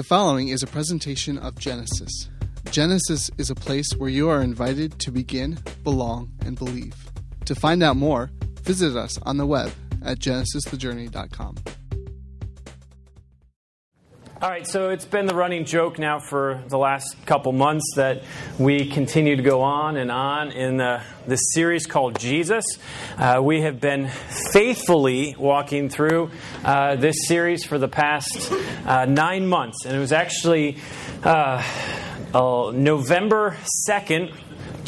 The following is a presentation of Genesis. Genesis is a place where you are invited to begin, belong, and believe. To find out more, visit us on the web at genesisthejourney.com. All right, so it's been the running joke now for the last couple months that we continue to go on and on in the, this series called Jesus. Uh, we have been faithfully walking through uh, this series for the past uh, nine months, and it was actually uh, November 2nd.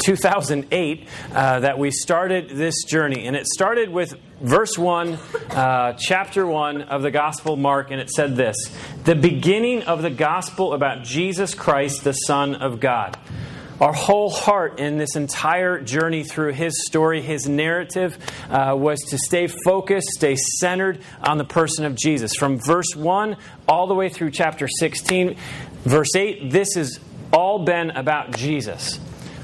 2008 uh, that we started this journey. And it started with verse 1, uh, chapter 1 of the Gospel Mark, and it said this The beginning of the gospel about Jesus Christ, the Son of God. Our whole heart in this entire journey through his story, his narrative, uh, was to stay focused, stay centered on the person of Jesus. From verse 1 all the way through chapter 16, verse 8, this has all been about Jesus.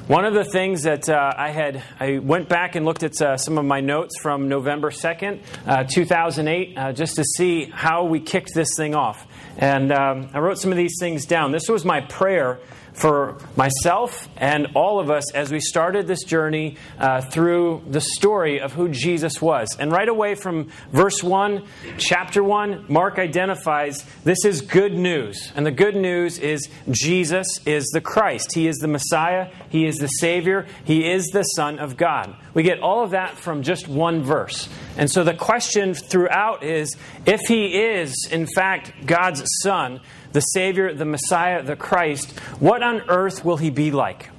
One of the things that uh, I had, I went back and looked at uh, some of my notes from November 2nd, uh, 2008, uh, just to see how we kicked this thing off. And um, I wrote some of these things down. This was my prayer for myself and all of us as we started this journey uh, through the story of who Jesus was. And right away from verse 1, chapter 1, Mark identifies this is good news. And the good news is Jesus is the Christ. He is the Messiah, He is the Savior, He is the Son of God. We get all of that from just one verse. And so the question throughout is if He is, in fact, God's Son, the Savior, the Messiah, the Christ, what on earth will he be like?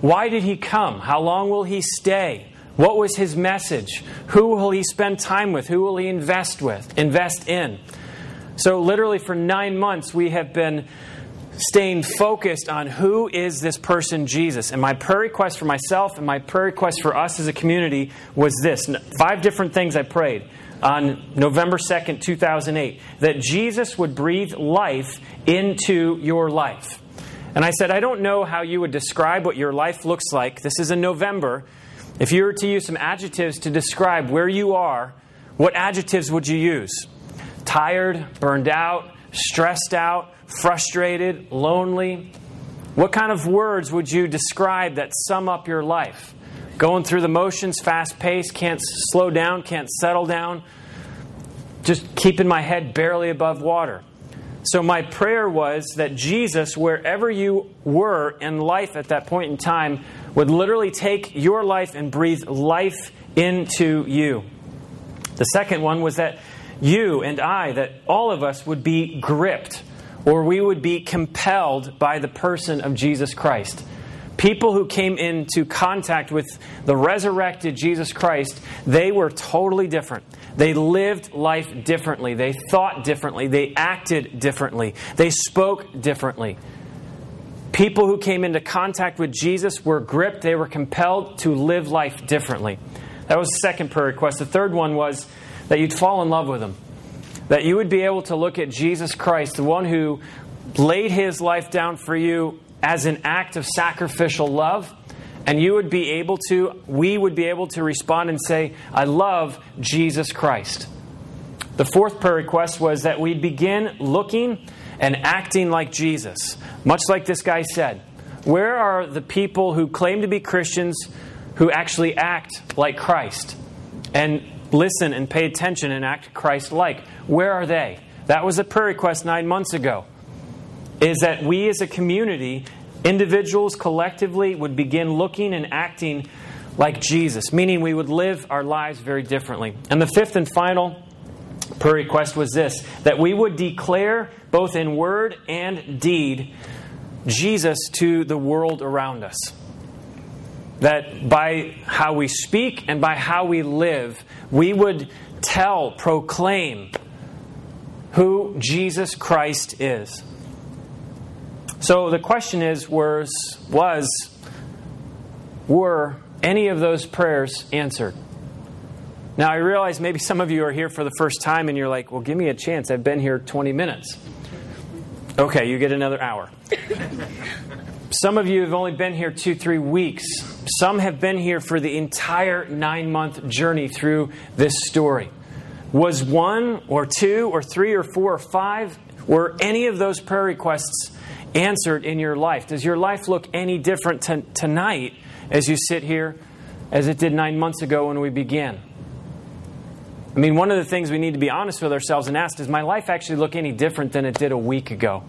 Why did he come? How long will he stay? What was his message? Who will he spend time with? Who will he invest with? Invest in? So literally for 9 months we have been staying focused on who is this person Jesus. And my prayer request for myself and my prayer request for us as a community was this. Five different things I prayed on November 2nd, 2008, that Jesus would breathe life into your life. And I said, I don't know how you would describe what your life looks like. This is in November. If you were to use some adjectives to describe where you are, what adjectives would you use? Tired, burned out, stressed out, frustrated, lonely? What kind of words would you describe that sum up your life? Going through the motions, fast paced, can't slow down, can't settle down, just keeping my head barely above water. So, my prayer was that Jesus, wherever you were in life at that point in time, would literally take your life and breathe life into you. The second one was that you and I, that all of us would be gripped or we would be compelled by the person of Jesus Christ. People who came into contact with the resurrected Jesus Christ, they were totally different. They lived life differently. They thought differently. They acted differently. They spoke differently. People who came into contact with Jesus were gripped. They were compelled to live life differently. That was the second prayer request. The third one was that you'd fall in love with Him. That you would be able to look at Jesus Christ, the one who laid His life down for you as an act of sacrificial love and you would be able to, we would be able to respond and say, I love Jesus Christ. The fourth prayer request was that we begin looking and acting like Jesus, much like this guy said. Where are the people who claim to be Christians who actually act like Christ and listen and pay attention and act Christ like? Where are they? That was a prayer request nine months ago. Is that we as a community Individuals collectively would begin looking and acting like Jesus, meaning we would live our lives very differently. And the fifth and final prayer request was this that we would declare, both in word and deed, Jesus to the world around us. That by how we speak and by how we live, we would tell, proclaim who Jesus Christ is. So the question is was, was were any of those prayers answered? Now, I realize maybe some of you are here for the first time and you're like, well, give me a chance. I've been here 20 minutes. Okay, you get another hour. Some of you have only been here two, three weeks. Some have been here for the entire nine month journey through this story. Was one or two or three or four or five Were any of those prayer requests answered in your life? Does your life look any different t- tonight as you sit here as it did nine months ago when we began? I mean, one of the things we need to be honest with ourselves and ask does my life actually look any different than it did a week ago?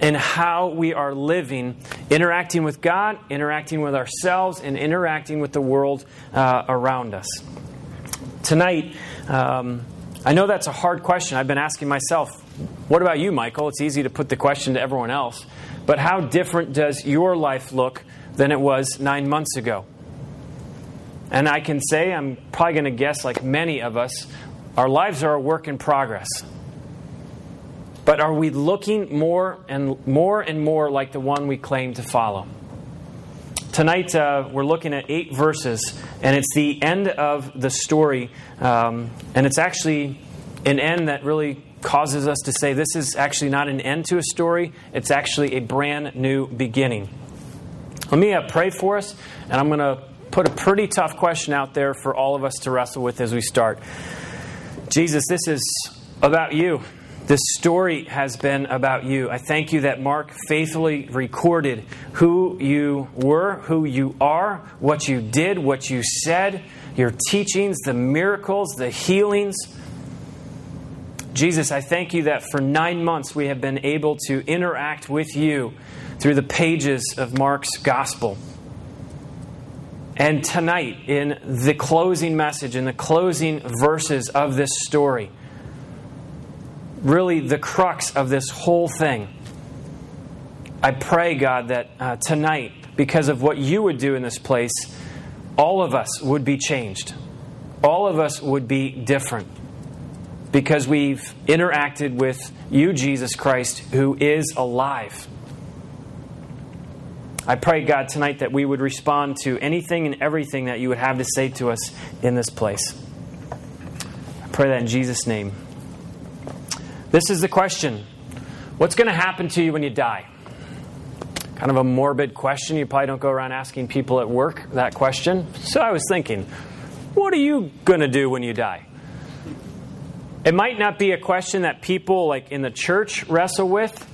And how we are living, interacting with God, interacting with ourselves, and interacting with the world uh, around us. Tonight, um, I know that's a hard question. I've been asking myself, what about you, Michael? It's easy to put the question to everyone else. But how different does your life look than it was nine months ago? And I can say, I'm probably going to guess, like many of us, our lives are a work in progress. But are we looking more and more and more like the one we claim to follow? Tonight, uh, we're looking at eight verses, and it's the end of the story. Um, and it's actually an end that really causes us to say this is actually not an end to a story, it's actually a brand new beginning. Let me uh, pray for us, and I'm going to put a pretty tough question out there for all of us to wrestle with as we start. Jesus, this is about you. This story has been about you. I thank you that Mark faithfully recorded who you were, who you are, what you did, what you said, your teachings, the miracles, the healings. Jesus, I thank you that for nine months we have been able to interact with you through the pages of Mark's gospel. And tonight, in the closing message, in the closing verses of this story, really the crux of this whole thing, I pray, God, that uh, tonight, because of what you would do in this place, all of us would be changed. All of us would be different because we've interacted with you, Jesus Christ, who is alive. I pray, God, tonight that we would respond to anything and everything that you would have to say to us in this place. I pray that in Jesus' name. This is the question What's going to happen to you when you die? Kind of a morbid question. You probably don't go around asking people at work that question. So I was thinking, what are you going to do when you die? It might not be a question that people like in the church wrestle with,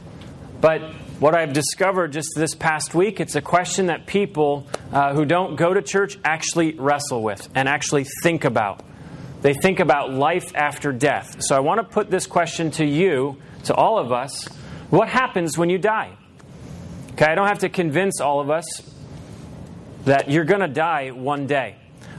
but what I've discovered just this past week, it's a question that people uh, who don't go to church actually wrestle with and actually think about. They think about life after death. So I want to put this question to you, to all of us what happens when you die? Okay, I don't have to convince all of us that you're going to die one day.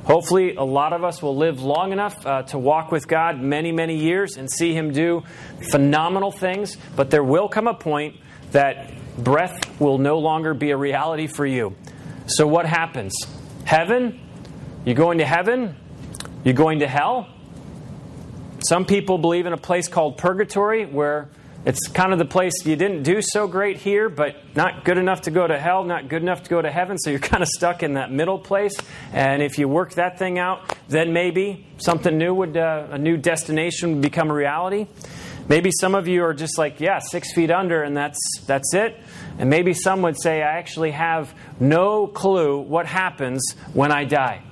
Hopefully, a lot of us will live long enough uh, to walk with God many, many years and see Him do phenomenal things, but there will come a point that breath will no longer be a reality for you. So, what happens? Heaven? You're going to heaven? You're going to hell? Some people believe in a place called purgatory where it's kind of the place you didn't do so great here, but not good enough to go to hell, not good enough to go to heaven. So you're kind of stuck in that middle place. And if you work that thing out, then maybe something new would, uh, a new destination would become a reality. Maybe some of you are just like, yeah, six feet under, and that's, that's it. And maybe some would say, I actually have no clue what happens when I die.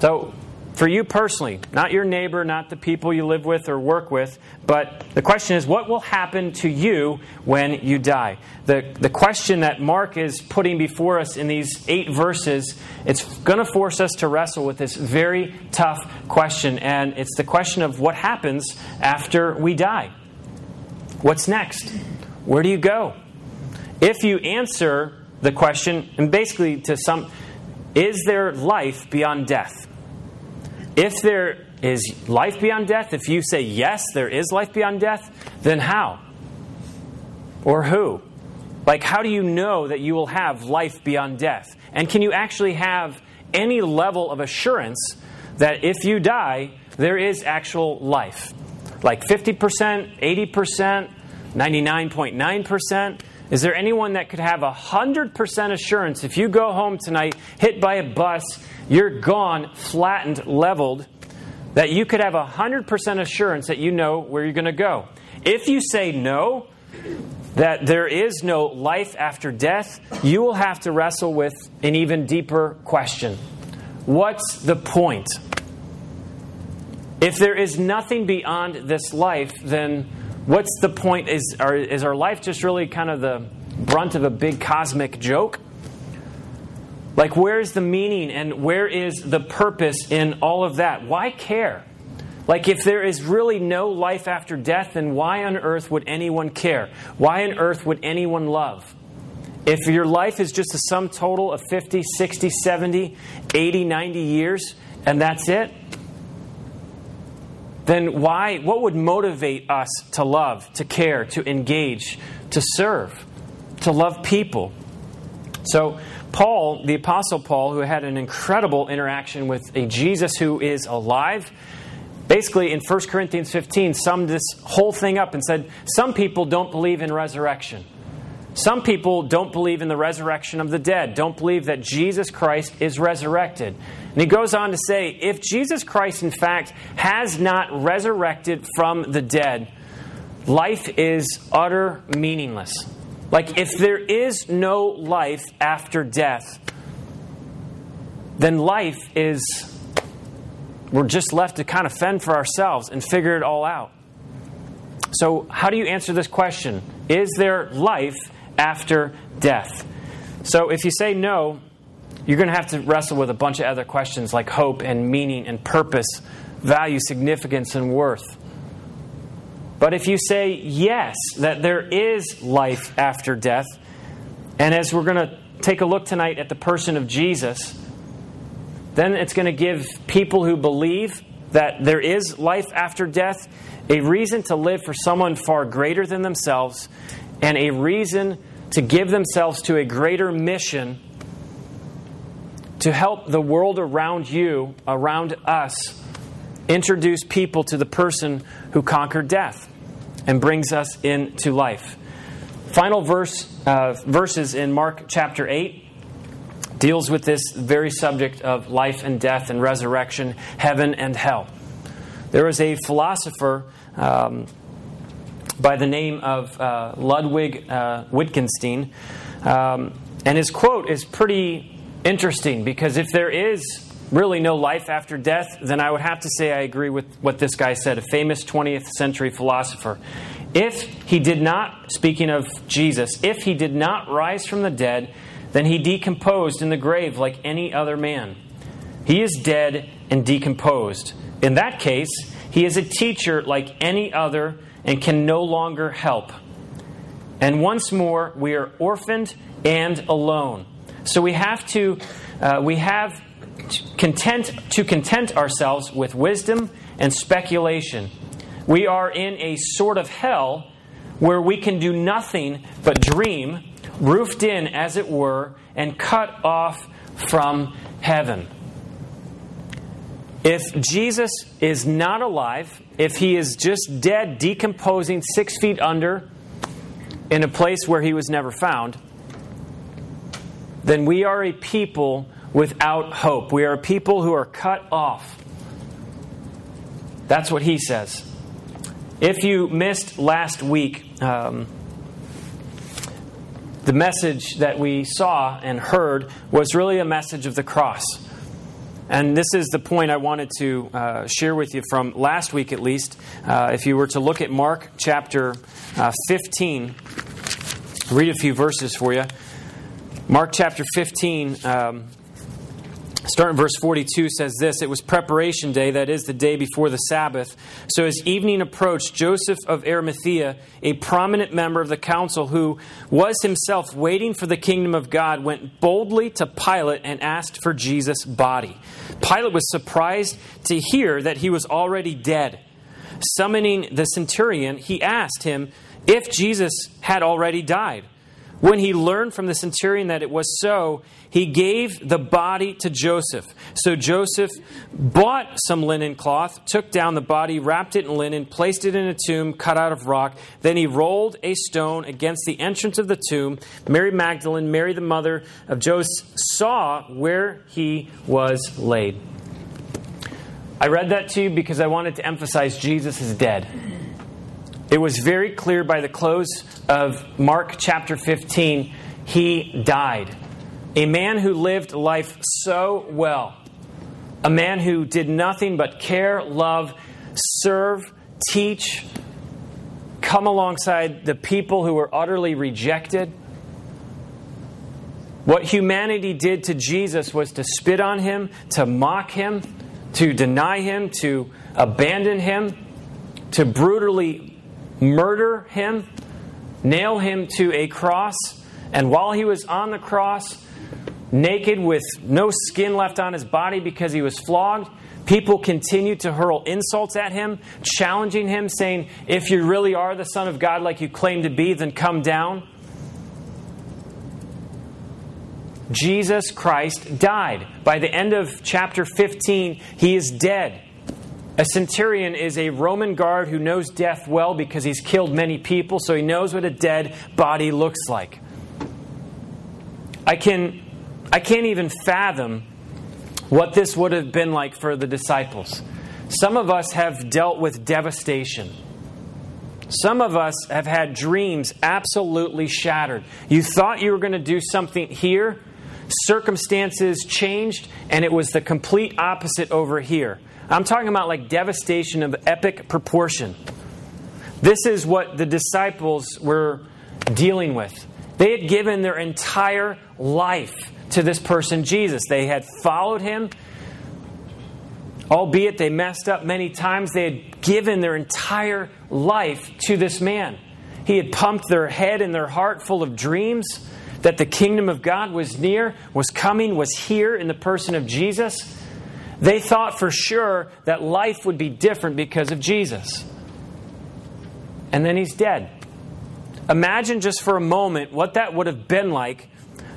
So, for you personally, not your neighbor, not the people you live with or work with, but the question is, what will happen to you when you die? The, the question that Mark is putting before us in these eight verses, it's going to force us to wrestle with this very tough question, and it's the question of what happens after we die. What's next? Where do you go? If you answer the question, and basically to some, is there life beyond death? If there is life beyond death, if you say yes, there is life beyond death, then how? Or who? Like, how do you know that you will have life beyond death? And can you actually have any level of assurance that if you die, there is actual life? Like 50%, 80%, 99.9%? Is there anyone that could have 100% assurance if you go home tonight, hit by a bus, you're gone, flattened, leveled, that you could have 100% assurance that you know where you're going to go? If you say no, that there is no life after death, you will have to wrestle with an even deeper question What's the point? If there is nothing beyond this life, then what's the point? Is our, is our life just really kind of the brunt of a big cosmic joke? Like, where's the meaning and where is the purpose in all of that? Why care? Like, if there is really no life after death, then why on earth would anyone care? Why on earth would anyone love? If your life is just a sum total of 50, 60, 70, 80, 90 years, and that's it, then why, what would motivate us to love, to care, to engage, to serve, to love people? So, Paul, the Apostle Paul, who had an incredible interaction with a Jesus who is alive, basically in 1 Corinthians 15 summed this whole thing up and said, Some people don't believe in resurrection. Some people don't believe in the resurrection of the dead, don't believe that Jesus Christ is resurrected. And he goes on to say, if Jesus Christ, in fact, has not resurrected from the dead, life is utter meaningless. Like, if there is no life after death, then life is, we're just left to kind of fend for ourselves and figure it all out. So, how do you answer this question? Is there life after death? So, if you say no, you're going to have to wrestle with a bunch of other questions like hope and meaning and purpose, value, significance, and worth. But if you say yes, that there is life after death, and as we're going to take a look tonight at the person of Jesus, then it's going to give people who believe that there is life after death a reason to live for someone far greater than themselves and a reason to give themselves to a greater mission to help the world around you, around us, introduce people to the person who conquered death and brings us into life. Final verse, uh, verses in Mark chapter 8 deals with this very subject of life and death and resurrection, heaven and hell. There was a philosopher um, by the name of uh, Ludwig uh, Wittgenstein, um, and his quote is pretty interesting because if there is really no life after death, then I would have to say I agree with what this guy said, a famous 20th century philosopher. If he did not, speaking of Jesus, if he did not rise from the dead, then he decomposed in the grave like any other man. He is dead and decomposed. In that case, he is a teacher like any other and can no longer help. And once more, we are orphaned and alone. So we have to, uh, we have content to content ourselves with wisdom and speculation. We are in a sort of hell where we can do nothing but dream, roofed in, as it were, and cut off from heaven. If Jesus is not alive, if he is just dead, decomposing six feet under in a place where he was never found, then we are a people without hope. We are a people who are cut off. That's what he says. If you missed last week, um, the message that we saw and heard was really a message of the cross. And this is the point I wanted to uh, share with you from last week, at least. Uh, if you were to look at Mark chapter uh, 15, read a few verses for you. Mark chapter 15, um, Starting verse 42 says this It was preparation day, that is, the day before the Sabbath. So as evening approached, Joseph of Arimathea, a prominent member of the council who was himself waiting for the kingdom of God, went boldly to Pilate and asked for Jesus' body. Pilate was surprised to hear that he was already dead. Summoning the centurion, he asked him if Jesus had already died. When he learned from the centurion that it was so, he gave the body to Joseph. So Joseph bought some linen cloth, took down the body, wrapped it in linen, placed it in a tomb cut out of rock. Then he rolled a stone against the entrance of the tomb. Mary Magdalene, Mary the mother of Joseph, saw where he was laid. I read that to you because I wanted to emphasize Jesus is dead. It was very clear by the close of Mark chapter 15, he died. A man who lived life so well, a man who did nothing but care, love, serve, teach, come alongside the people who were utterly rejected. What humanity did to Jesus was to spit on him, to mock him, to deny him, to abandon him, to brutally murder him, nail him to a cross, and while he was on the cross, naked with no skin left on his body because he was flogged, people continued to hurl insults at him, challenging him, saying, If you really are the Son of God like you claim to be, then come down. Jesus Christ died. By the end of chapter 15, he is dead. A centurion is a Roman guard who knows death well because he's killed many people, so he knows what a dead body looks like. I can I can't even fathom what this would have been like for the disciples. Some of us have dealt with devastation. Some of us have had dreams absolutely shattered. You thought you were going to do something here, circumstances changed, and it was the complete opposite over here. I'm talking about like devastation of epic proportion. This is what the disciples were dealing with. They had given their entire life to this person, Jesus. They had followed him, albeit they messed up many times. They had given their entire life to this man. He had pumped their head and their heart full of dreams that the kingdom of God was near, was coming, was here in the person of Jesus. They thought for sure that life would be different because of Jesus. And then he's dead. Imagine just for a moment what that would have been like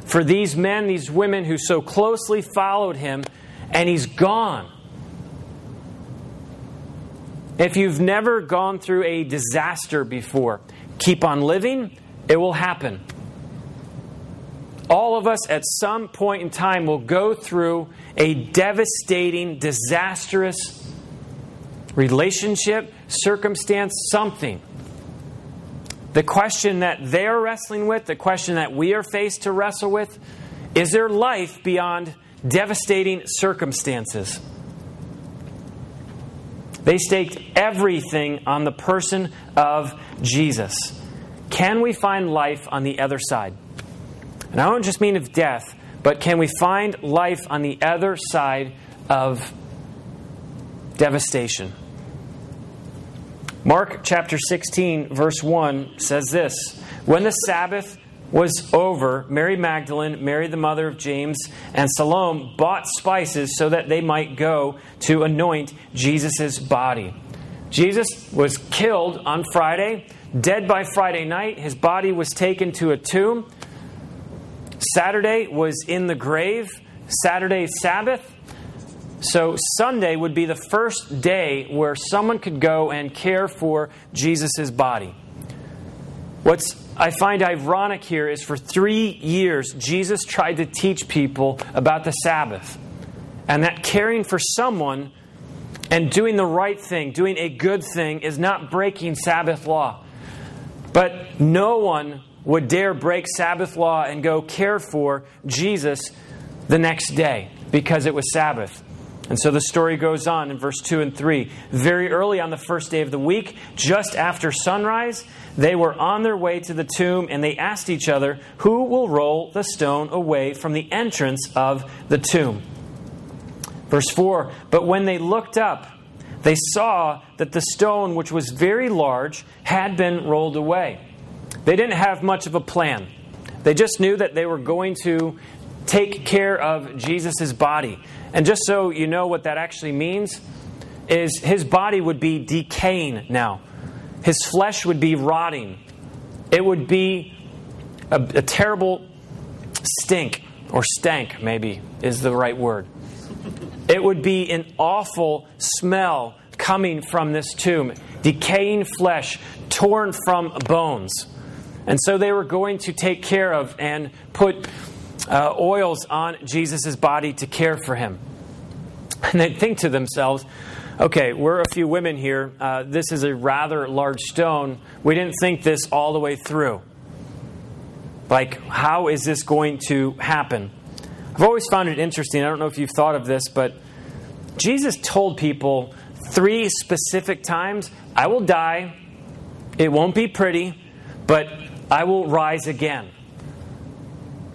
for these men, these women who so closely followed him, and he's gone. If you've never gone through a disaster before, keep on living, it will happen. All of us at some point in time will go through a devastating, disastrous relationship, circumstance, something. The question that they're wrestling with, the question that we are faced to wrestle with, is there life beyond devastating circumstances? They staked everything on the person of Jesus. Can we find life on the other side? And I don't just mean of death, but can we find life on the other side of devastation? Mark chapter 16, verse 1 says this When the Sabbath was over, Mary Magdalene, Mary the mother of James, and Salome bought spices so that they might go to anoint Jesus' body. Jesus was killed on Friday, dead by Friday night. His body was taken to a tomb. Saturday was in the grave. Saturday, Sabbath. So Sunday would be the first day where someone could go and care for Jesus' body. What's I find ironic here is for three years, Jesus tried to teach people about the Sabbath. And that caring for someone and doing the right thing, doing a good thing, is not breaking Sabbath law. But no one would dare break Sabbath law and go care for Jesus the next day because it was Sabbath. And so the story goes on in verse 2 and 3. Very early on the first day of the week, just after sunrise, they were on their way to the tomb and they asked each other, Who will roll the stone away from the entrance of the tomb? Verse 4 But when they looked up, they saw that the stone, which was very large, had been rolled away. They didn't have much of a plan. They just knew that they were going to take care of Jesus' body. And just so you know what that actually means, is his body would be decaying now. His flesh would be rotting. It would be a, a terrible stink, or stank, maybe is the right word. It would be an awful smell coming from this tomb, decaying flesh, torn from bones. And so they were going to take care of and put uh, oils on Jesus' body to care for him. And they'd think to themselves, okay, we're a few women here. Uh, this is a rather large stone. We didn't think this all the way through. Like, how is this going to happen? I've always found it interesting. I don't know if you've thought of this, but Jesus told people three specific times I will die, it won't be pretty, but I will rise again.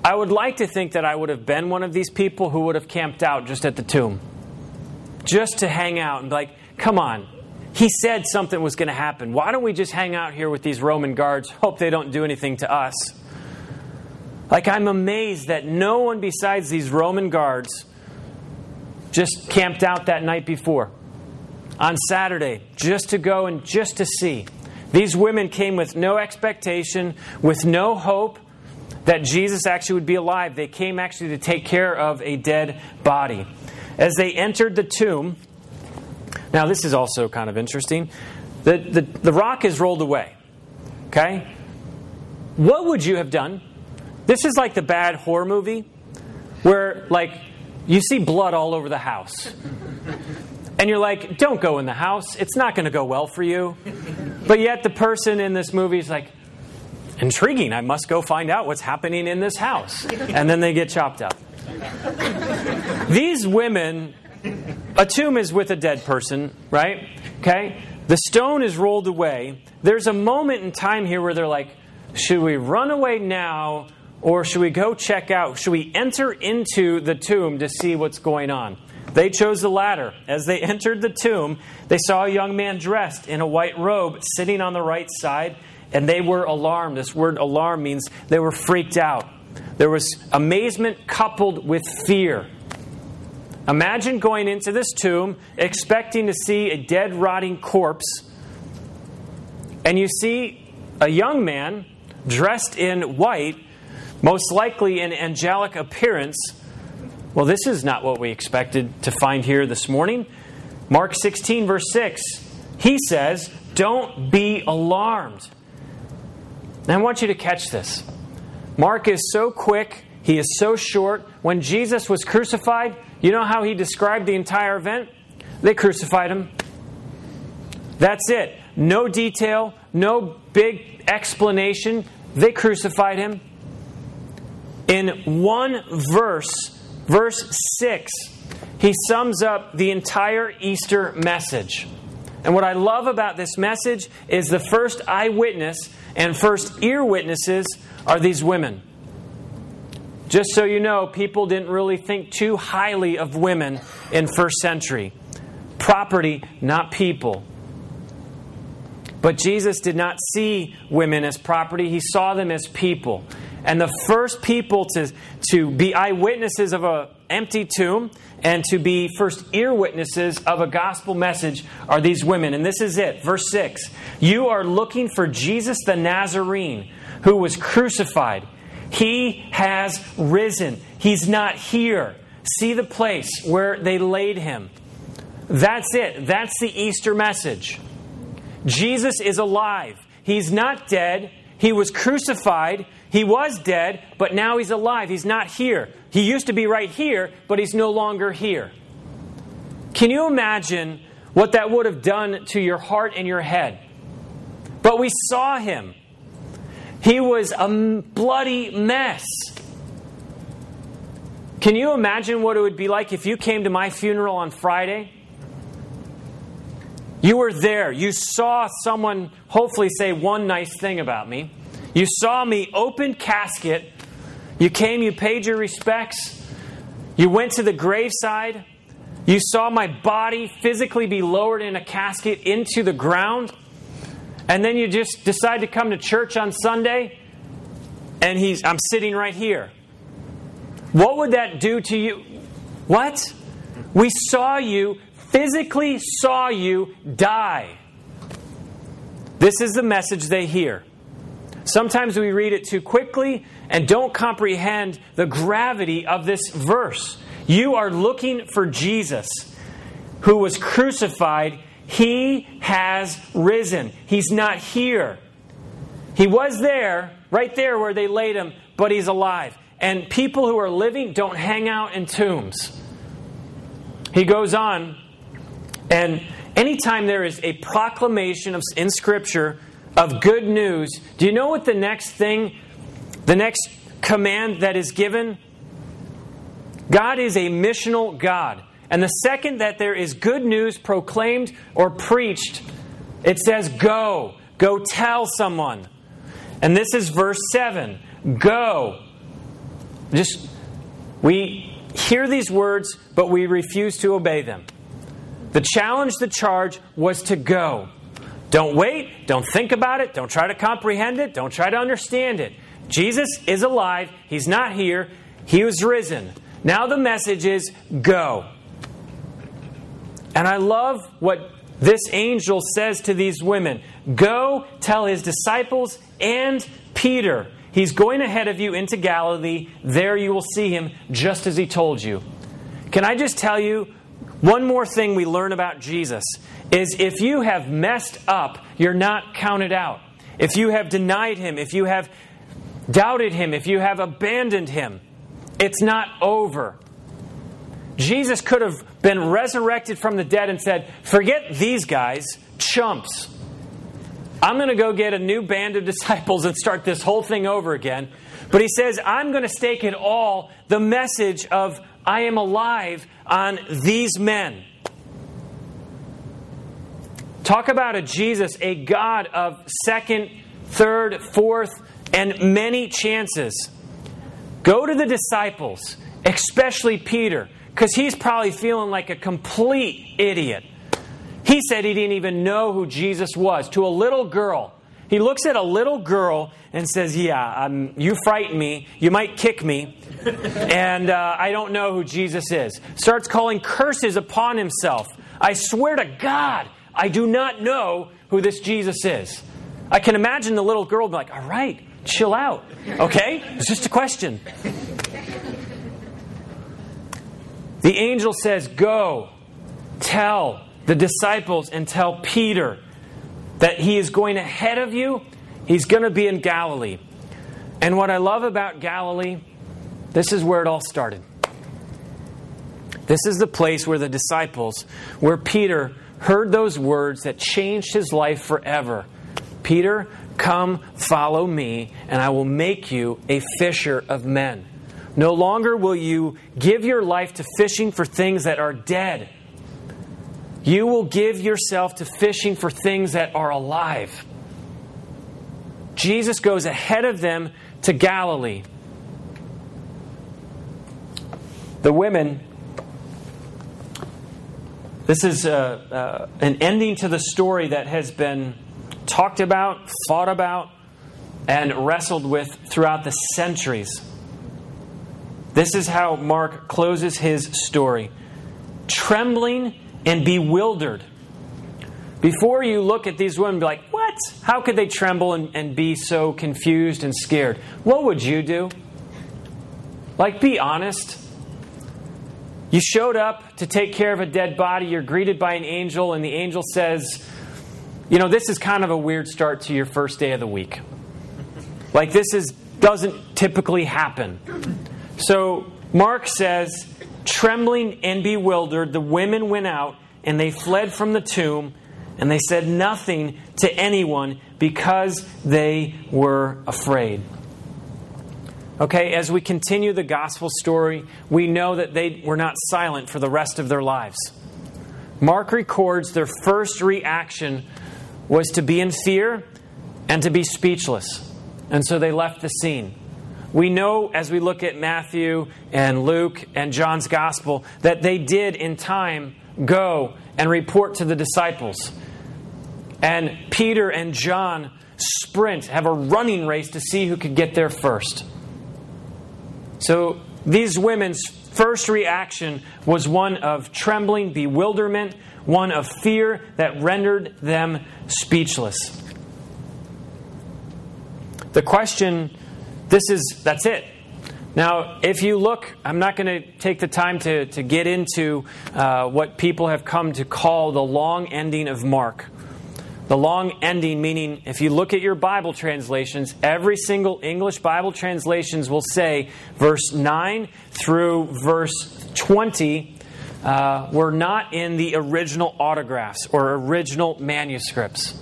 I would like to think that I would have been one of these people who would have camped out just at the tomb, just to hang out and be like, come on, he said something was going to happen. Why don't we just hang out here with these Roman guards, hope they don't do anything to us? Like, I'm amazed that no one besides these Roman guards just camped out that night before on Saturday just to go and just to see. These women came with no expectation, with no hope that Jesus actually would be alive. They came actually to take care of a dead body. As they entered the tomb, now this is also kind of interesting. The, the, the rock is rolled away. Okay? What would you have done? This is like the bad horror movie where, like, you see blood all over the house. And you're like, don't go in the house. It's not going to go well for you. But yet, the person in this movie is like, intriguing. I must go find out what's happening in this house. And then they get chopped up. These women, a tomb is with a dead person, right? Okay? The stone is rolled away. There's a moment in time here where they're like, should we run away now or should we go check out? Should we enter into the tomb to see what's going on? They chose the latter. As they entered the tomb, they saw a young man dressed in a white robe sitting on the right side, and they were alarmed. This word alarm means they were freaked out. There was amazement coupled with fear. Imagine going into this tomb expecting to see a dead, rotting corpse, and you see a young man dressed in white most likely an angelic appearance. Well, this is not what we expected to find here this morning. Mark 16, verse 6, he says, Don't be alarmed. And I want you to catch this. Mark is so quick, he is so short. When Jesus was crucified, you know how he described the entire event? They crucified him. That's it. No detail, no big explanation. They crucified him in one verse, verse 6, he sums up the entire Easter message. And what I love about this message is the first eyewitness and first ear witnesses are these women. Just so you know, people didn't really think too highly of women in first century. Property, not people. But Jesus did not see women as property, he saw them as people. And the first people to, to be eyewitnesses of an empty tomb and to be first ear witnesses of a gospel message are these women. And this is it. Verse 6 You are looking for Jesus the Nazarene who was crucified. He has risen, He's not here. See the place where they laid him. That's it. That's the Easter message. Jesus is alive. He's not dead. He was crucified. He was dead, but now he's alive. He's not here. He used to be right here, but he's no longer here. Can you imagine what that would have done to your heart and your head? But we saw him. He was a bloody mess. Can you imagine what it would be like if you came to my funeral on Friday? You were there. You saw someone hopefully say one nice thing about me. You saw me open casket. You came, you paid your respects. You went to the graveside. You saw my body physically be lowered in a casket into the ground. And then you just decide to come to church on Sunday and he's I'm sitting right here. What would that do to you? What? We saw you, physically saw you die. This is the message they hear. Sometimes we read it too quickly and don't comprehend the gravity of this verse. You are looking for Jesus who was crucified. He has risen. He's not here. He was there, right there where they laid him, but he's alive. And people who are living don't hang out in tombs. He goes on, and anytime there is a proclamation of, in Scripture of good news, do you know what the next thing, the next command that is given? God is a missional God. And the second that there is good news proclaimed or preached, it says, Go. Go tell someone. And this is verse 7. Go. Just, we hear these words, but we refuse to obey them. The challenge, the charge was to go. Don't wait. Don't think about it. Don't try to comprehend it. Don't try to understand it. Jesus is alive. He's not here. He was risen. Now the message is go. And I love what this angel says to these women Go tell his disciples and Peter. He's going ahead of you into Galilee. There you will see him just as he told you. Can I just tell you one more thing we learn about Jesus is if you have messed up, you're not counted out. If you have denied him, if you have doubted him, if you have abandoned him, it's not over. Jesus could have been resurrected from the dead and said, Forget these guys, chumps. I'm going to go get a new band of disciples and start this whole thing over again. But he says, I'm going to stake it all, the message of I am alive, on these men. Talk about a Jesus, a God of second, third, fourth, and many chances. Go to the disciples, especially Peter, because he's probably feeling like a complete idiot. He said he didn't even know who Jesus was to a little girl. He looks at a little girl and says, Yeah, um, you frighten me. You might kick me. and uh, I don't know who Jesus is. Starts calling curses upon himself. I swear to God, I do not know who this Jesus is. I can imagine the little girl be like, All right, chill out. Okay? It's just a question. The angel says, Go, tell the disciples, and tell Peter that he is going ahead of you. He's going to be in Galilee. And what I love about Galilee, this is where it all started. This is the place where the disciples, where Peter heard those words that changed his life forever. Peter, come follow me, and I will make you a fisher of men. No longer will you give your life to fishing for things that are dead you will give yourself to fishing for things that are alive. Jesus goes ahead of them to Galilee. The women, this is uh, uh, an ending to the story that has been talked about, thought about, and wrestled with throughout the centuries. This is how Mark closes his story. Trembling and bewildered. Before you look at these women, be like, what? How could they tremble and, and be so confused and scared? What would you do? Like, be honest. You showed up to take care of a dead body, you're greeted by an angel, and the angel says, You know, this is kind of a weird start to your first day of the week. Like, this is, doesn't typically happen. So, Mark says, Trembling and bewildered, the women went out and they fled from the tomb and they said nothing to anyone because they were afraid. Okay, as we continue the gospel story, we know that they were not silent for the rest of their lives. Mark records their first reaction was to be in fear and to be speechless. And so they left the scene. We know as we look at Matthew and Luke and John's gospel that they did in time go and report to the disciples. And Peter and John sprint, have a running race to see who could get there first. So these women's first reaction was one of trembling, bewilderment, one of fear that rendered them speechless. The question this is, that's it. Now, if you look, I'm not going to take the time to, to get into uh, what people have come to call the long ending of Mark. The long ending, meaning if you look at your Bible translations, every single English Bible translations will say verse 9 through verse 20 uh, were not in the original autographs or original manuscripts.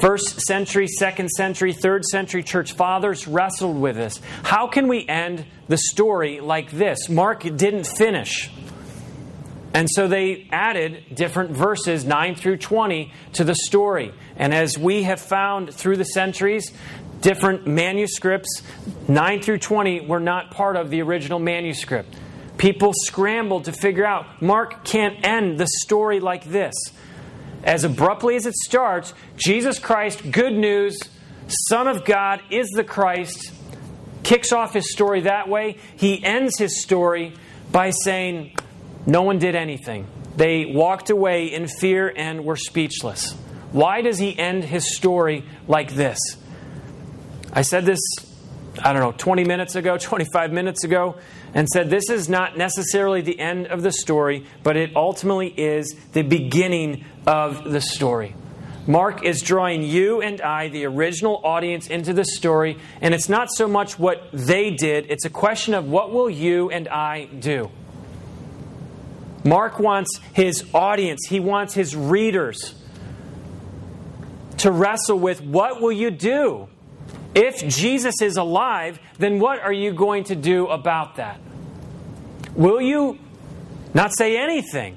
First century, second century, third century church fathers wrestled with this. How can we end the story like this? Mark didn't finish. And so they added different verses, 9 through 20, to the story. And as we have found through the centuries, different manuscripts, 9 through 20, were not part of the original manuscript. People scrambled to figure out Mark can't end the story like this. As abruptly as it starts, Jesus Christ, good news, Son of God, is the Christ, kicks off his story that way. He ends his story by saying, No one did anything. They walked away in fear and were speechless. Why does he end his story like this? I said this, I don't know, 20 minutes ago, 25 minutes ago and said this is not necessarily the end of the story, but it ultimately is the beginning of the story. Mark is drawing you and I, the original audience, into the story, and it's not so much what they did, it's a question of what will you and I do. Mark wants his audience, he wants his readers to wrestle with what will you do? If Jesus is alive, then what are you going to do about that? Will you not say anything?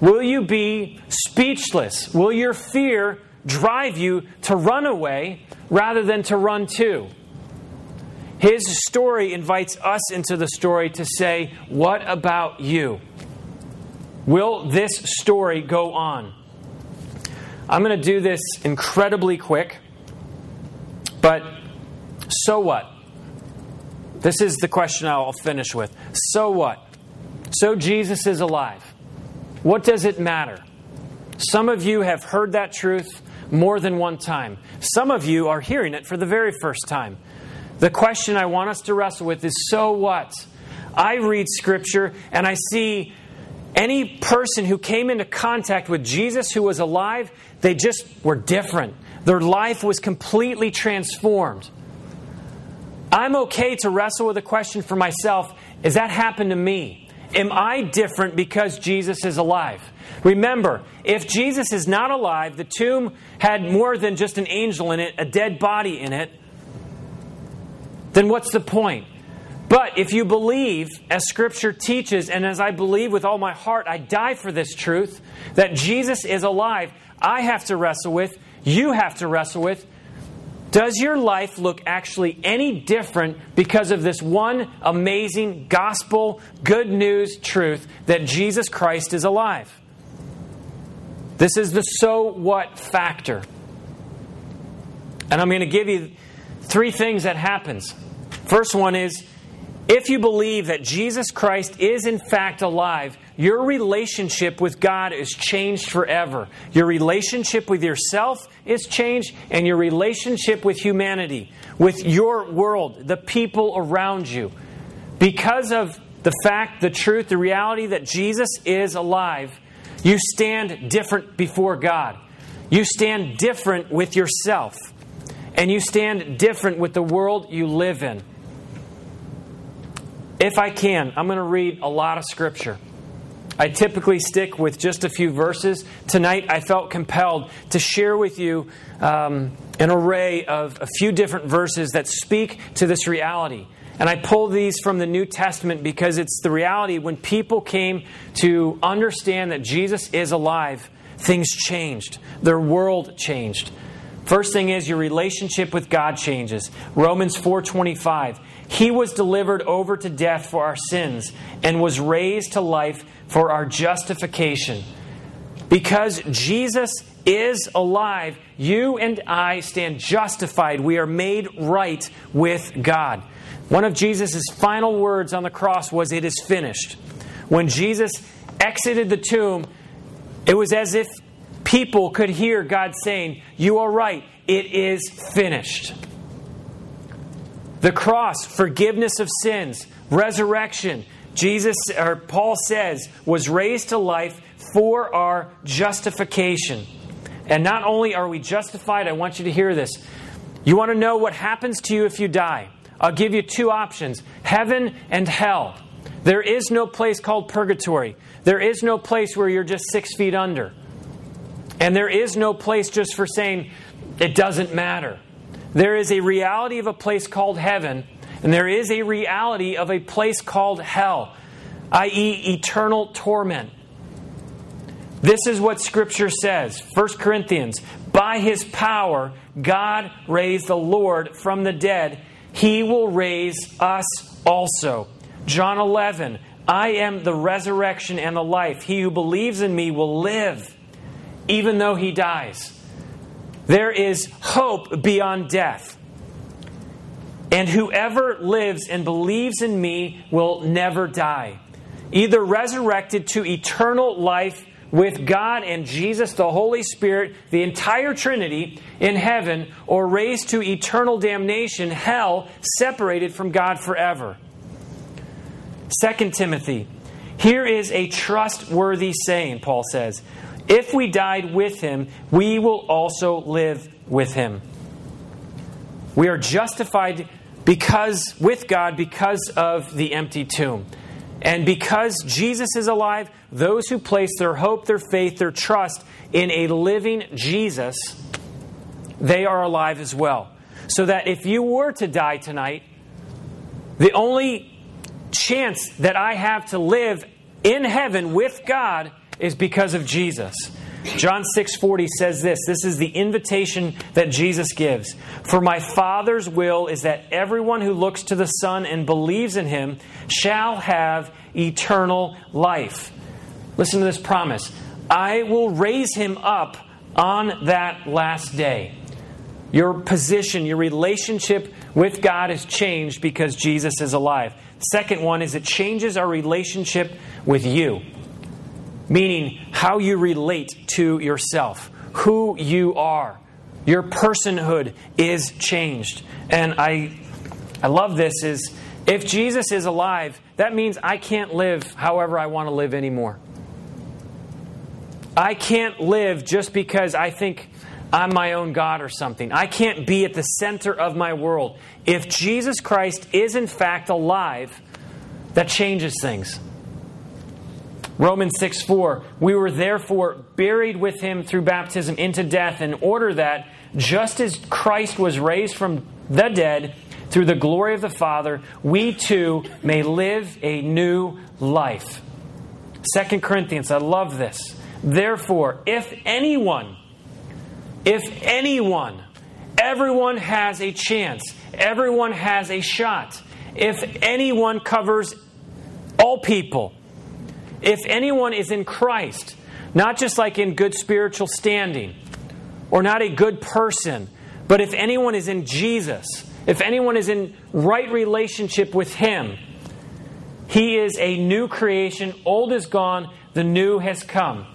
Will you be speechless? Will your fear drive you to run away rather than to run to? His story invites us into the story to say, What about you? Will this story go on? I'm going to do this incredibly quick, but so what? This is the question I'll finish with. So what? So Jesus is alive. What does it matter? Some of you have heard that truth more than one time. Some of you are hearing it for the very first time. The question I want us to wrestle with is so what? I read scripture and I see any person who came into contact with Jesus who was alive, they just were different. Their life was completely transformed. I'm okay to wrestle with a question for myself Has that happened to me? Am I different because Jesus is alive? Remember, if Jesus is not alive, the tomb had more than just an angel in it, a dead body in it, then what's the point? But if you believe, as Scripture teaches, and as I believe with all my heart, I die for this truth, that Jesus is alive, I have to wrestle with, you have to wrestle with, does your life look actually any different because of this one amazing gospel, good news truth that Jesus Christ is alive? This is the so what factor. And I'm going to give you three things that happens. First one is if you believe that Jesus Christ is in fact alive, your relationship with God is changed forever. Your relationship with yourself is changed, and your relationship with humanity, with your world, the people around you. Because of the fact, the truth, the reality that Jesus is alive, you stand different before God. You stand different with yourself. And you stand different with the world you live in. If I can, I'm going to read a lot of scripture. I typically stick with just a few verses. Tonight, I felt compelled to share with you um, an array of a few different verses that speak to this reality. And I pull these from the New Testament because it's the reality when people came to understand that Jesus is alive, things changed. Their world changed. First thing is your relationship with God changes. Romans 4:25. He was delivered over to death for our sins and was raised to life for our justification. Because Jesus is alive, you and I stand justified. We are made right with God. One of Jesus' final words on the cross was, It is finished. When Jesus exited the tomb, it was as if people could hear God saying, You are right, it is finished. The cross, forgiveness of sins, resurrection. Jesus or Paul says was raised to life for our justification. And not only are we justified, I want you to hear this. You want to know what happens to you if you die? I'll give you two options heaven and hell. There is no place called purgatory. There is no place where you're just six feet under. And there is no place just for saying, it doesn't matter. There is a reality of a place called heaven, and there is a reality of a place called hell, i.e., eternal torment. This is what Scripture says 1 Corinthians By his power, God raised the Lord from the dead. He will raise us also. John 11 I am the resurrection and the life. He who believes in me will live, even though he dies. There is hope beyond death. And whoever lives and believes in me will never die. Either resurrected to eternal life with God and Jesus, the Holy Spirit, the entire Trinity in heaven, or raised to eternal damnation, hell, separated from God forever. 2 Timothy. Here is a trustworthy saying, Paul says. If we died with him, we will also live with him. We are justified because with God because of the empty tomb. And because Jesus is alive, those who place their hope, their faith, their trust in a living Jesus, they are alive as well. So that if you were to die tonight, the only chance that I have to live in heaven with God is because of Jesus. John 6:40 says this. This is the invitation that Jesus gives. For my Father's will is that everyone who looks to the Son and believes in him shall have eternal life. Listen to this promise. I will raise him up on that last day. Your position, your relationship with God has changed because Jesus is alive. Second one is it changes our relationship with you, meaning how you relate to yourself, who you are. Your personhood is changed. And I, I love this is if Jesus is alive, that means I can't live however I want to live anymore. I can't live just because I think I'm my own God or something. I can't be at the center of my world. If Jesus Christ is in fact alive, that changes things. Romans 6 4, we were therefore buried with him through baptism into death, in order that, just as Christ was raised from the dead through the glory of the Father, we too may live a new life. 2 Corinthians, I love this. Therefore, if anyone, if anyone, everyone has a chance, everyone has a shot. If anyone covers all people, if anyone is in Christ, not just like in good spiritual standing or not a good person, but if anyone is in Jesus, if anyone is in right relationship with Him, he is a new creation. Old is gone, the new has come.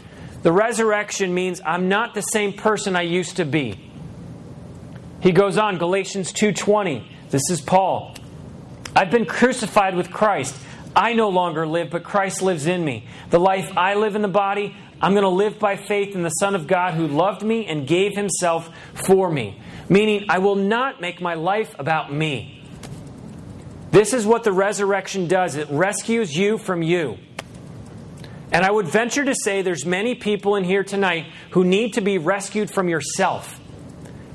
The resurrection means I'm not the same person I used to be. He goes on, Galatians 2:20. This is Paul. I've been crucified with Christ. I no longer live, but Christ lives in me. The life I live in the body, I'm going to live by faith in the Son of God who loved me and gave himself for me. Meaning, I will not make my life about me. This is what the resurrection does it rescues you from you. And I would venture to say there's many people in here tonight who need to be rescued from yourself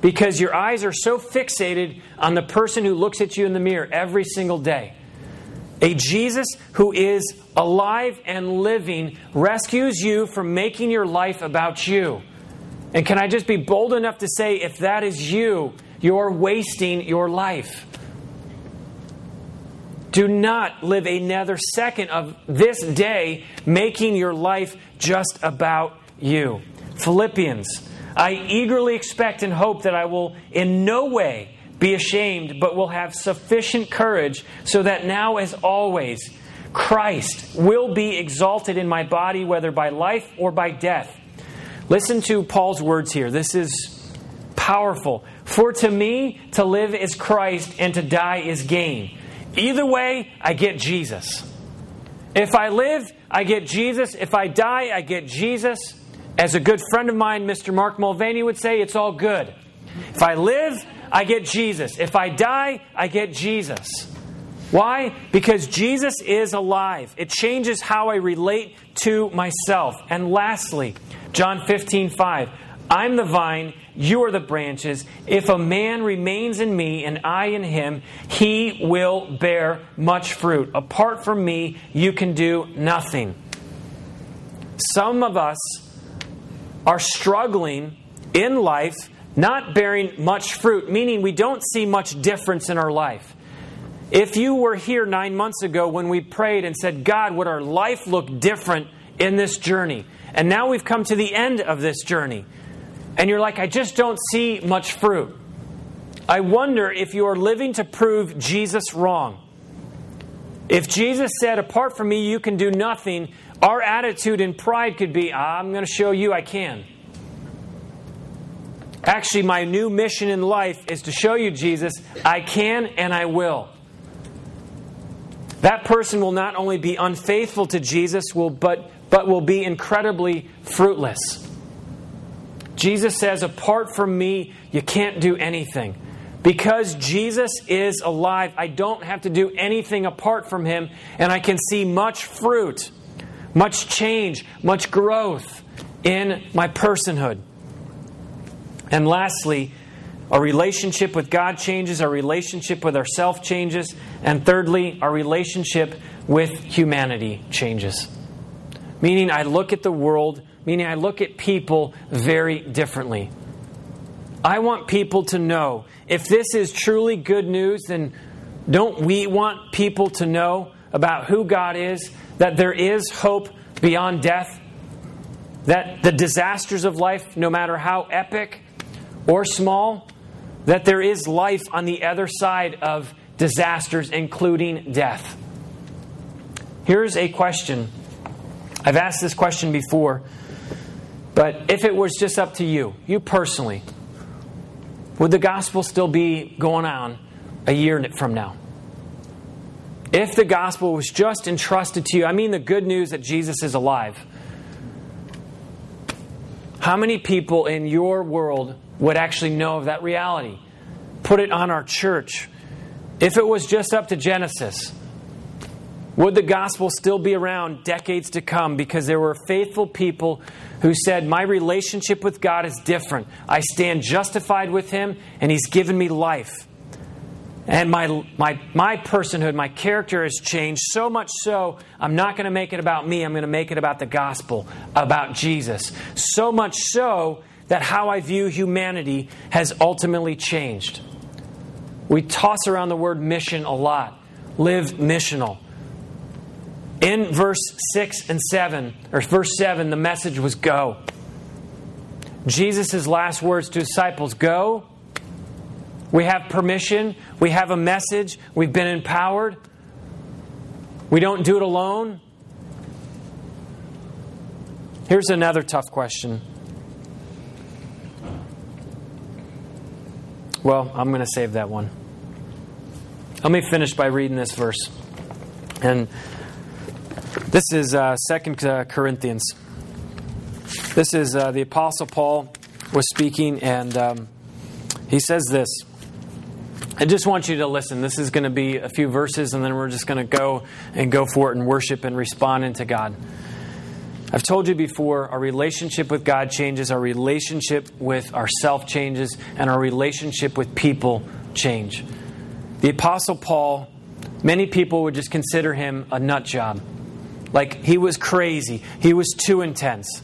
because your eyes are so fixated on the person who looks at you in the mirror every single day. A Jesus who is alive and living rescues you from making your life about you. And can I just be bold enough to say, if that is you, you're wasting your life. Do not live another second of this day making your life just about you. Philippians, I eagerly expect and hope that I will in no way be ashamed, but will have sufficient courage, so that now, as always, Christ will be exalted in my body, whether by life or by death. Listen to Paul's words here. This is powerful. For to me, to live is Christ, and to die is gain. Either way, I get Jesus. If I live, I get Jesus. If I die, I get Jesus. As a good friend of mine, Mr. Mark Mulvaney, would say, it's all good. If I live, I get Jesus. If I die, I get Jesus. Why? Because Jesus is alive. It changes how I relate to myself. And lastly, John 15, 5. I'm the vine, you are the branches. If a man remains in me and I in him, he will bear much fruit. Apart from me, you can do nothing. Some of us are struggling in life, not bearing much fruit, meaning we don't see much difference in our life. If you were here nine months ago when we prayed and said, God, would our life look different in this journey? And now we've come to the end of this journey. And you're like, I just don't see much fruit. I wonder if you are living to prove Jesus wrong. If Jesus said, Apart from me, you can do nothing, our attitude in pride could be, ah, I'm going to show you I can. Actually, my new mission in life is to show you, Jesus, I can and I will. That person will not only be unfaithful to Jesus, will, but, but will be incredibly fruitless. Jesus says, Apart from me, you can't do anything. Because Jesus is alive, I don't have to do anything apart from him, and I can see much fruit, much change, much growth in my personhood. And lastly, our relationship with God changes, our relationship with ourself changes, and thirdly, our relationship with humanity changes. Meaning, I look at the world, meaning, I look at people very differently. I want people to know if this is truly good news, then don't we want people to know about who God is, that there is hope beyond death, that the disasters of life, no matter how epic or small, that there is life on the other side of disasters, including death. Here's a question. I've asked this question before, but if it was just up to you, you personally, would the gospel still be going on a year from now? If the gospel was just entrusted to you, I mean the good news that Jesus is alive, how many people in your world would actually know of that reality? Put it on our church. If it was just up to Genesis, would the gospel still be around decades to come because there were faithful people who said, My relationship with God is different. I stand justified with Him, and He's given me life. And my, my, my personhood, my character has changed so much so, I'm not going to make it about me. I'm going to make it about the gospel, about Jesus. So much so that how I view humanity has ultimately changed. We toss around the word mission a lot. Live missional. In verse 6 and 7, or verse 7, the message was go. Jesus' last words to disciples go. We have permission. We have a message. We've been empowered. We don't do it alone. Here's another tough question. Well, I'm going to save that one. Let me finish by reading this verse. And this is uh, 2 uh, Corinthians. This is uh, the Apostle Paul was speaking, and um, he says this. I just want you to listen. This is going to be a few verses, and then we're just going to go and go for it and worship and respond into God. I've told you before, our relationship with God changes, our relationship with ourself changes, and our relationship with people change. The Apostle Paul, many people would just consider him a nut job. Like he was crazy, he was too intense.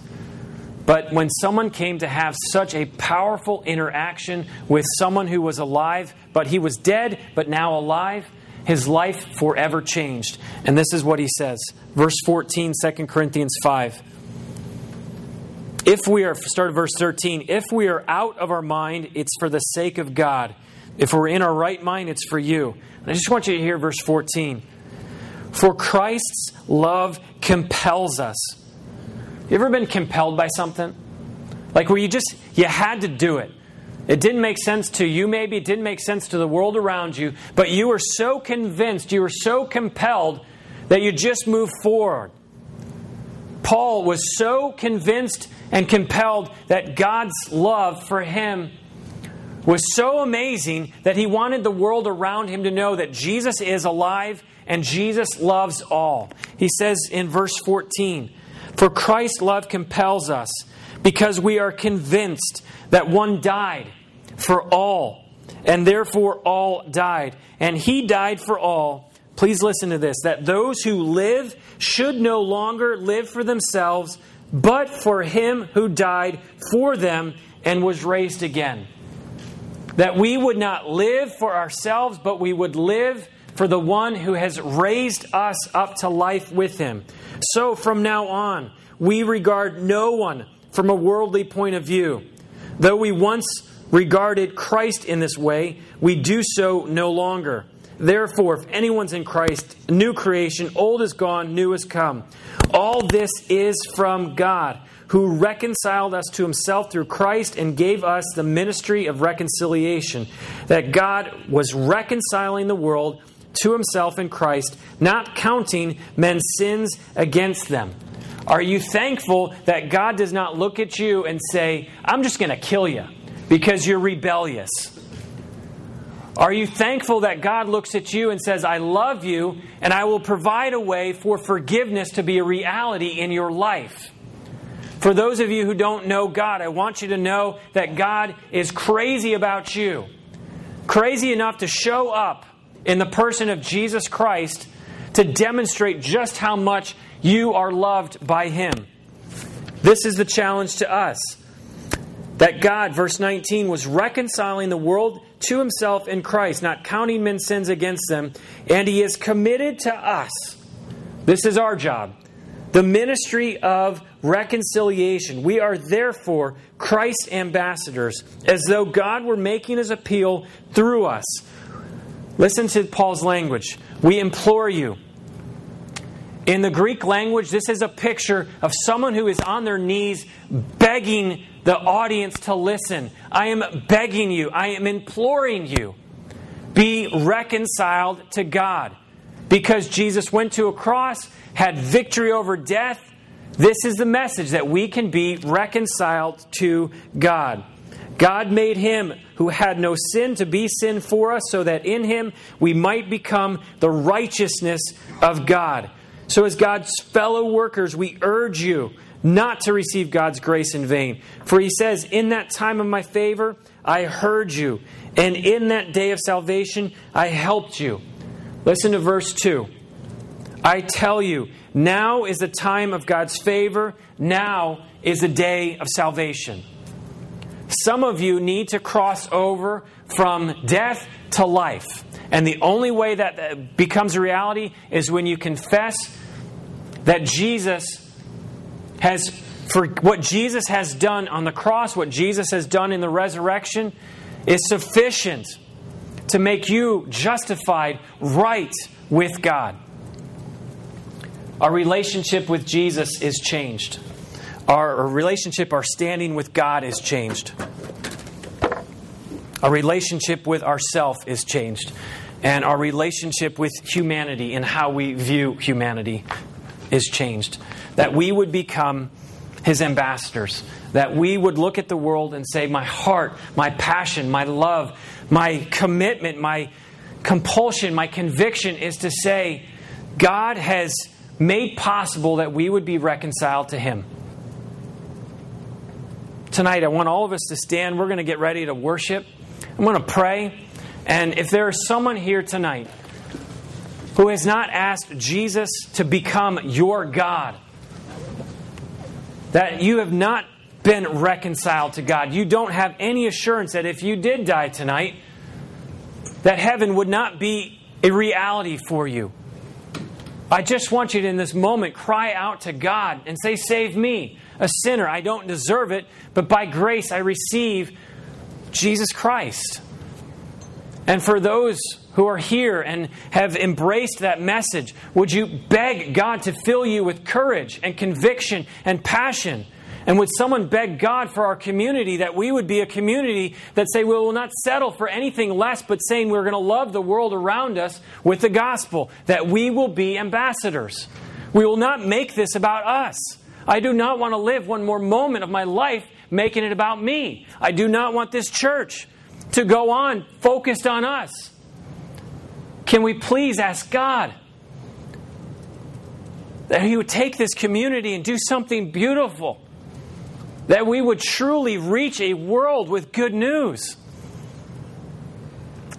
But when someone came to have such a powerful interaction with someone who was alive, but he was dead, but now alive, his life forever changed. And this is what he says. Verse 14, 2 Corinthians 5. If we are, start at verse 13, if we are out of our mind, it's for the sake of God. If we're in our right mind, it's for you. And I just want you to hear verse 14. For Christ's love compels us. You ever been compelled by something? Like where you just, you had to do it. It didn't make sense to you, maybe. It didn't make sense to the world around you. But you were so convinced, you were so compelled that you just moved forward. Paul was so convinced and compelled that God's love for him was so amazing that he wanted the world around him to know that Jesus is alive and Jesus loves all. He says in verse 14, For Christ's love compels us because we are convinced that one died for all, and therefore all died. And he died for all. Please listen to this that those who live should no longer live for themselves, but for him who died for them and was raised again. That we would not live for ourselves, but we would live for the one who has raised us up to life with him. So from now on, we regard no one from a worldly point of view. Though we once regarded Christ in this way, we do so no longer. Therefore, if anyone's in Christ, new creation, old is gone, new has come. All this is from God, who reconciled us to himself through Christ and gave us the ministry of reconciliation. That God was reconciling the world to himself in Christ, not counting men's sins against them. Are you thankful that God does not look at you and say, I'm just going to kill you because you're rebellious? Are you thankful that God looks at you and says, I love you and I will provide a way for forgiveness to be a reality in your life? For those of you who don't know God, I want you to know that God is crazy about you. Crazy enough to show up in the person of Jesus Christ to demonstrate just how much you are loved by Him. This is the challenge to us. That God, verse 19, was reconciling the world to Himself in Christ, not counting men's sins against them, and He is committed to us. This is our job. The ministry of reconciliation. We are therefore Christ's ambassadors, as though God were making His appeal through us. Listen to Paul's language. We implore you. In the Greek language, this is a picture of someone who is on their knees begging the audience to listen. I am begging you, I am imploring you. Be reconciled to God. Because Jesus went to a cross, had victory over death, this is the message that we can be reconciled to God. God made him who had no sin to be sin for us, so that in him we might become the righteousness of God. So, as God's fellow workers, we urge you not to receive God's grace in vain. For he says, In that time of my favor, I heard you, and in that day of salvation, I helped you. Listen to verse 2. I tell you, now is the time of God's favor, now is the day of salvation. Some of you need to cross over from death to life. And the only way that becomes a reality is when you confess that Jesus has, for what Jesus has done on the cross, what Jesus has done in the resurrection, is sufficient to make you justified right with God. Our relationship with Jesus is changed our relationship, our standing with God is changed. Our relationship with ourself is changed. And our relationship with humanity and how we view humanity is changed. That we would become his ambassadors. That we would look at the world and say, My heart, my passion, my love, my commitment, my compulsion, my conviction is to say, God has made possible that we would be reconciled to him tonight, I want all of us to stand. We're going to get ready to worship. I'm going to pray. And if there is someone here tonight who has not asked Jesus to become your God, that you have not been reconciled to God, you don't have any assurance that if you did die tonight, that heaven would not be a reality for you. I just want you to, in this moment, cry out to God and say, Save me a sinner. I don't deserve it, but by grace I receive Jesus Christ. And for those who are here and have embraced that message, would you beg God to fill you with courage and conviction and passion? And would someone beg God for our community that we would be a community that say we will not settle for anything less, but saying we're going to love the world around us with the gospel, that we will be ambassadors. We will not make this about us. I do not want to live one more moment of my life making it about me. I do not want this church to go on focused on us. Can we please ask God that He would take this community and do something beautiful? that we would truly reach a world with good news.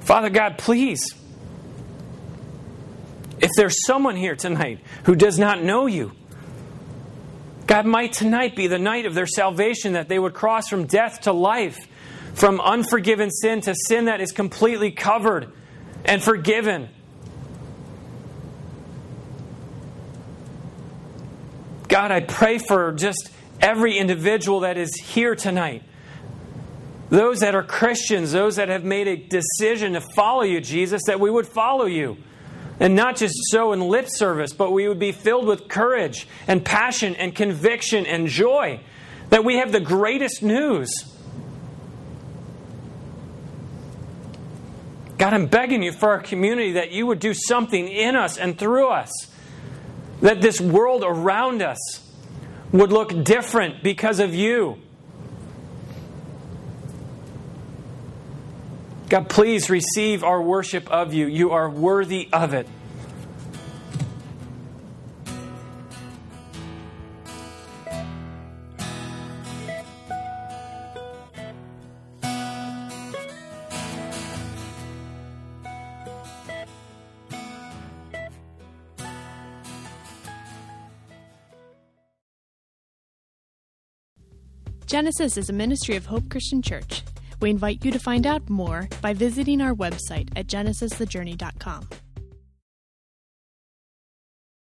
Father God, please, if there's someone here tonight who does not know you, God, might tonight be the night of their salvation that they would cross from death to life, from unforgiven sin to sin that is completely covered and forgiven. God, I pray for just every individual that is here tonight. Those that are Christians, those that have made a decision to follow you, Jesus, that we would follow you. And not just so in lip service, but we would be filled with courage and passion and conviction and joy. That we have the greatest news. God, I'm begging you for our community that you would do something in us and through us. That this world around us would look different because of you. God, please receive our worship of you. You are worthy of it. Genesis is a ministry of Hope Christian Church. We invite you to find out more by visiting our website at genesisthejourney.com.